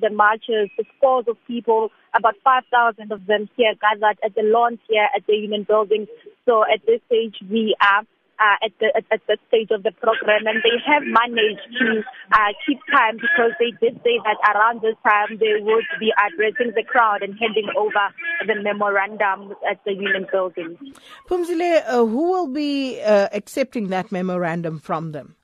the marchers, the scores of people, about 5,000 of them here gathered at the lawn here at the Union Building. So at this stage, we are uh, at the at, at the stage of the program, and they have managed to uh, keep time because they did say that around this time they would be addressing the crowd and handing over the memorandum at the Union Building. Phumzile, uh, who will be uh, accepting that memorandum from them?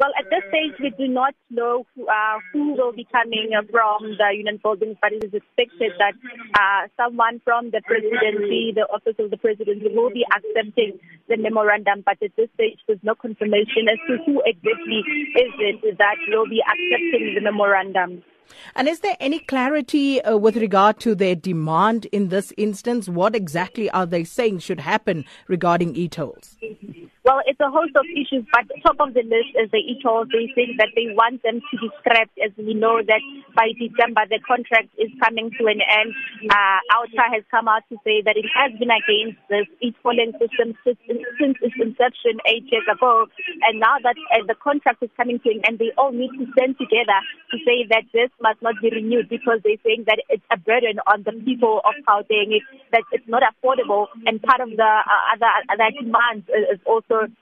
Well, at this stage, we do not know who, uh, who will be coming from the Union Building, but it is expected that uh, someone from the presidency, the office of the presidency, will be accepting the memorandum. But at this stage, there's no confirmation as to who exactly is it that will be accepting the memorandum. And is there any clarity uh, with regard to their demand in this instance? What exactly are they saying should happen regarding e-tolls? Well, it's a host of issues, but top of the list is the e-tolls. They think that they want them to be scrapped, as we know that by December the contract is coming to an end. Uh, has come out to say that it has been against this e-tolling system since its inception eight years ago, and now that uh, the contract is coming to an end, they all need to stand together to say that this must not be renewed because they're saying that it's a burden on the people of Gauteng, that it's not affordable, and part of the uh, other other demands is also also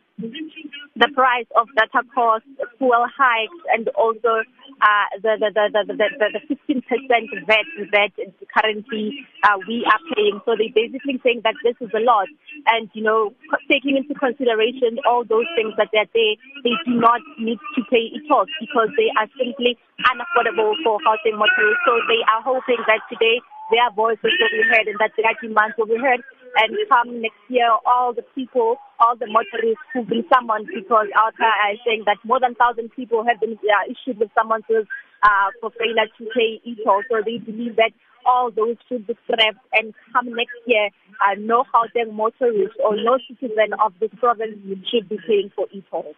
the price of data costs, fuel hikes, and also uh, the, the, the, the, the, the 15% VAT that currently uh, we are paying. So they're basically saying that this is a lot. And, you know, taking into consideration all those things that they're there, they do not need to pay it off because they are simply unaffordable for housing motorists. So they are hoping that today their voices will be heard and that their demands will be heard and come next year, all the people, all the motorists who've been summoned because OUTA is saying that more than 1,000 people have been uh, issued with summonses uh, for failure to pay e-toll. So they believe that all those should be scrapped and come next year, uh, no Gauteng motorist or no citizen of this province should be paying for e-toll.